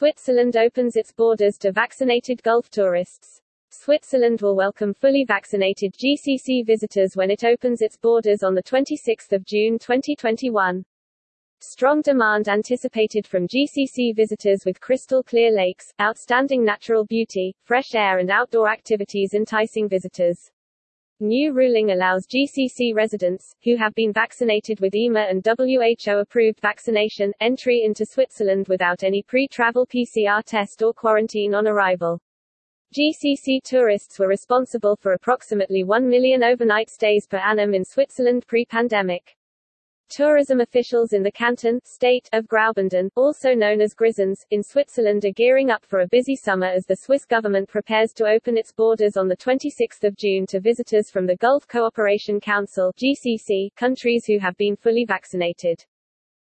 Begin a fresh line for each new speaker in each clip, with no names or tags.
Switzerland opens its borders to vaccinated Gulf tourists. Switzerland will welcome fully vaccinated GCC visitors when it opens its borders on 26 June 2021. Strong demand anticipated from GCC visitors with crystal clear lakes, outstanding natural beauty, fresh air and outdoor activities enticing visitors. New ruling allows GCC residents, who have been vaccinated with EMA and WHO-approved vaccination, entry into Switzerland without any pre-travel PCR test or quarantine on arrival. GCC tourists were responsible for approximately 1 million overnight stays per annum in Switzerland pre-pandemic. Tourism officials in the canton state of Graubünden, also known as Grisons, in Switzerland are gearing up for a busy summer as the Swiss government prepares to open its borders on 26 June to visitors from the Gulf Cooperation Council GCC countries who have been fully vaccinated.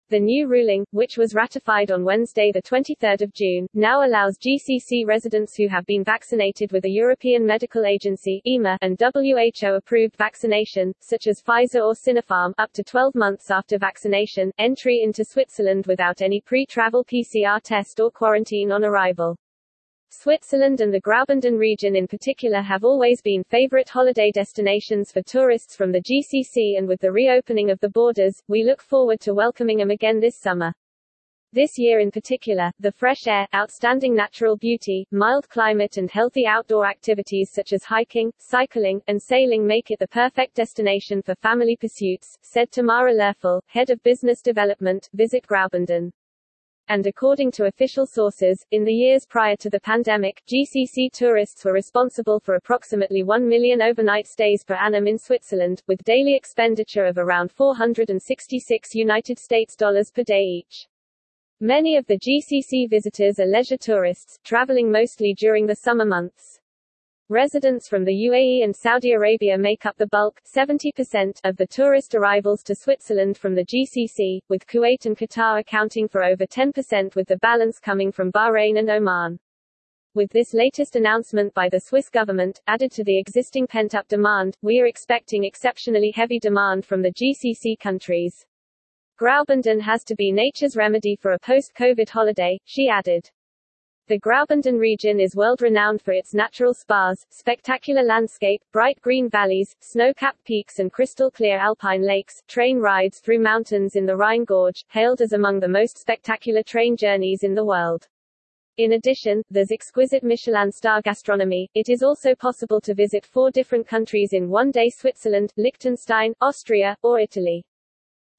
The new ruling, which was ratified on Wednesday 23 June, now allows GCC residents who have been vaccinated with a European Medical Agency EMA and WHO-approved vaccination, such as Pfizer or Sinopharm, up to 12 months after vaccination, entry into Switzerland without any pre-travel PCR test or quarantine on arrival. Switzerland and the Graubünden region in particular have always been favorite holiday destinations for tourists from the GCC and with the reopening of the borders, we look forward to welcoming them again this summer. This year in particular, the fresh air, outstanding natural beauty, mild climate and healthy outdoor activities such as hiking, cycling, and sailing make it the perfect destination for family pursuits, said Tamara Lerfel, head of business development, Visit Graubünden. And according to official sources, in the years prior to the pandemic, GCC tourists were responsible for approximately 1 million overnight stays per annum in Switzerland, with daily expenditure of around 466 United States dollars per day each. Many of the GCC visitors are leisure tourists, traveling mostly during the summer months. Residents from the UAE and Saudi Arabia make up the bulk 70% of the tourist arrivals to Switzerland from the GCC, with Kuwait and Qatar accounting for over 10% with the balance coming from Bahrain and Oman. With this latest announcement by the Swiss government, added to the existing pent-up demand, we are expecting exceptionally heavy demand from the GCC countries. Graubünden has to be nature's remedy for a post-COVID holiday, she added. The Graubünden region is world-renowned for its natural spas, spectacular landscape, bright green valleys, snow-capped peaks and crystal-clear alpine lakes, train rides through mountains in the Rhine Gorge, hailed as among the most spectacular train journeys in the world. In addition, there's exquisite Michelin star gastronomy. It is also possible to visit four different countries in one day Switzerland, Liechtenstein, Austria, or Italy.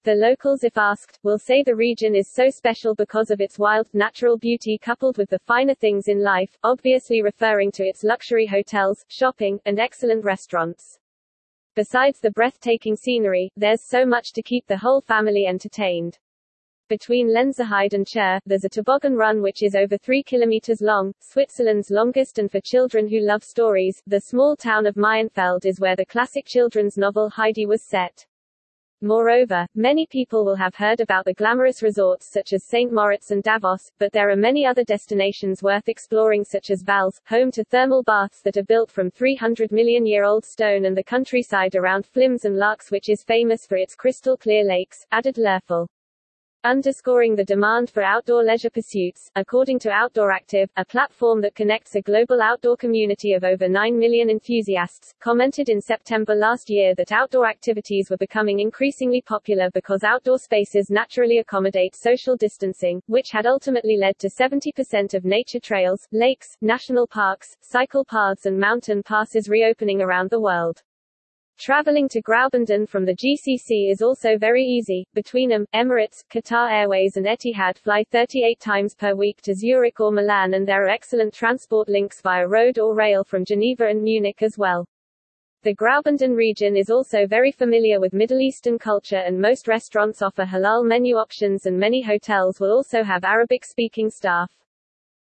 The locals if asked, will say the region is so special because of its wild, natural beauty coupled with the finer things in life, obviously referring to its luxury hotels, shopping, and excellent restaurants. Besides the breathtaking scenery, there's so much to keep the whole family entertained. Between Lenzerheide and Chur, there's a toboggan run which is over 3 kilometers long, Switzerland's longest and for children who love stories, the small town of Maienfeld is where the classic children's novel Heidi was set. Moreover, many people will have heard about the glamorous resorts such as St. Moritz and Davos, but there are many other destinations worth exploring such as Vals, home to thermal baths that are built from 300 million year old stone and the countryside around Flims and Laax which is famous for its crystal clear lakes, added Lerfel underscoring the demand for outdoor leisure pursuits, according to Outdoor Active, a platform that connects a global outdoor community of over 9 million enthusiasts, commented in September last year that outdoor activities were becoming increasingly popular because outdoor spaces naturally accommodate social distancing, which had ultimately led to 70% of nature trails, lakes, national parks, cycle paths and mountain passes reopening around the world. Traveling to Graubünden from the GCC is also very easy. Between them, Emirates, Qatar Airways and Etihad fly 38 times per week to Zurich or Milan and there are excellent transport links via road or rail from Geneva and Munich as well. The Graubünden region is also very familiar with Middle Eastern culture and most restaurants offer halal menu options and many hotels will also have Arabic-speaking staff.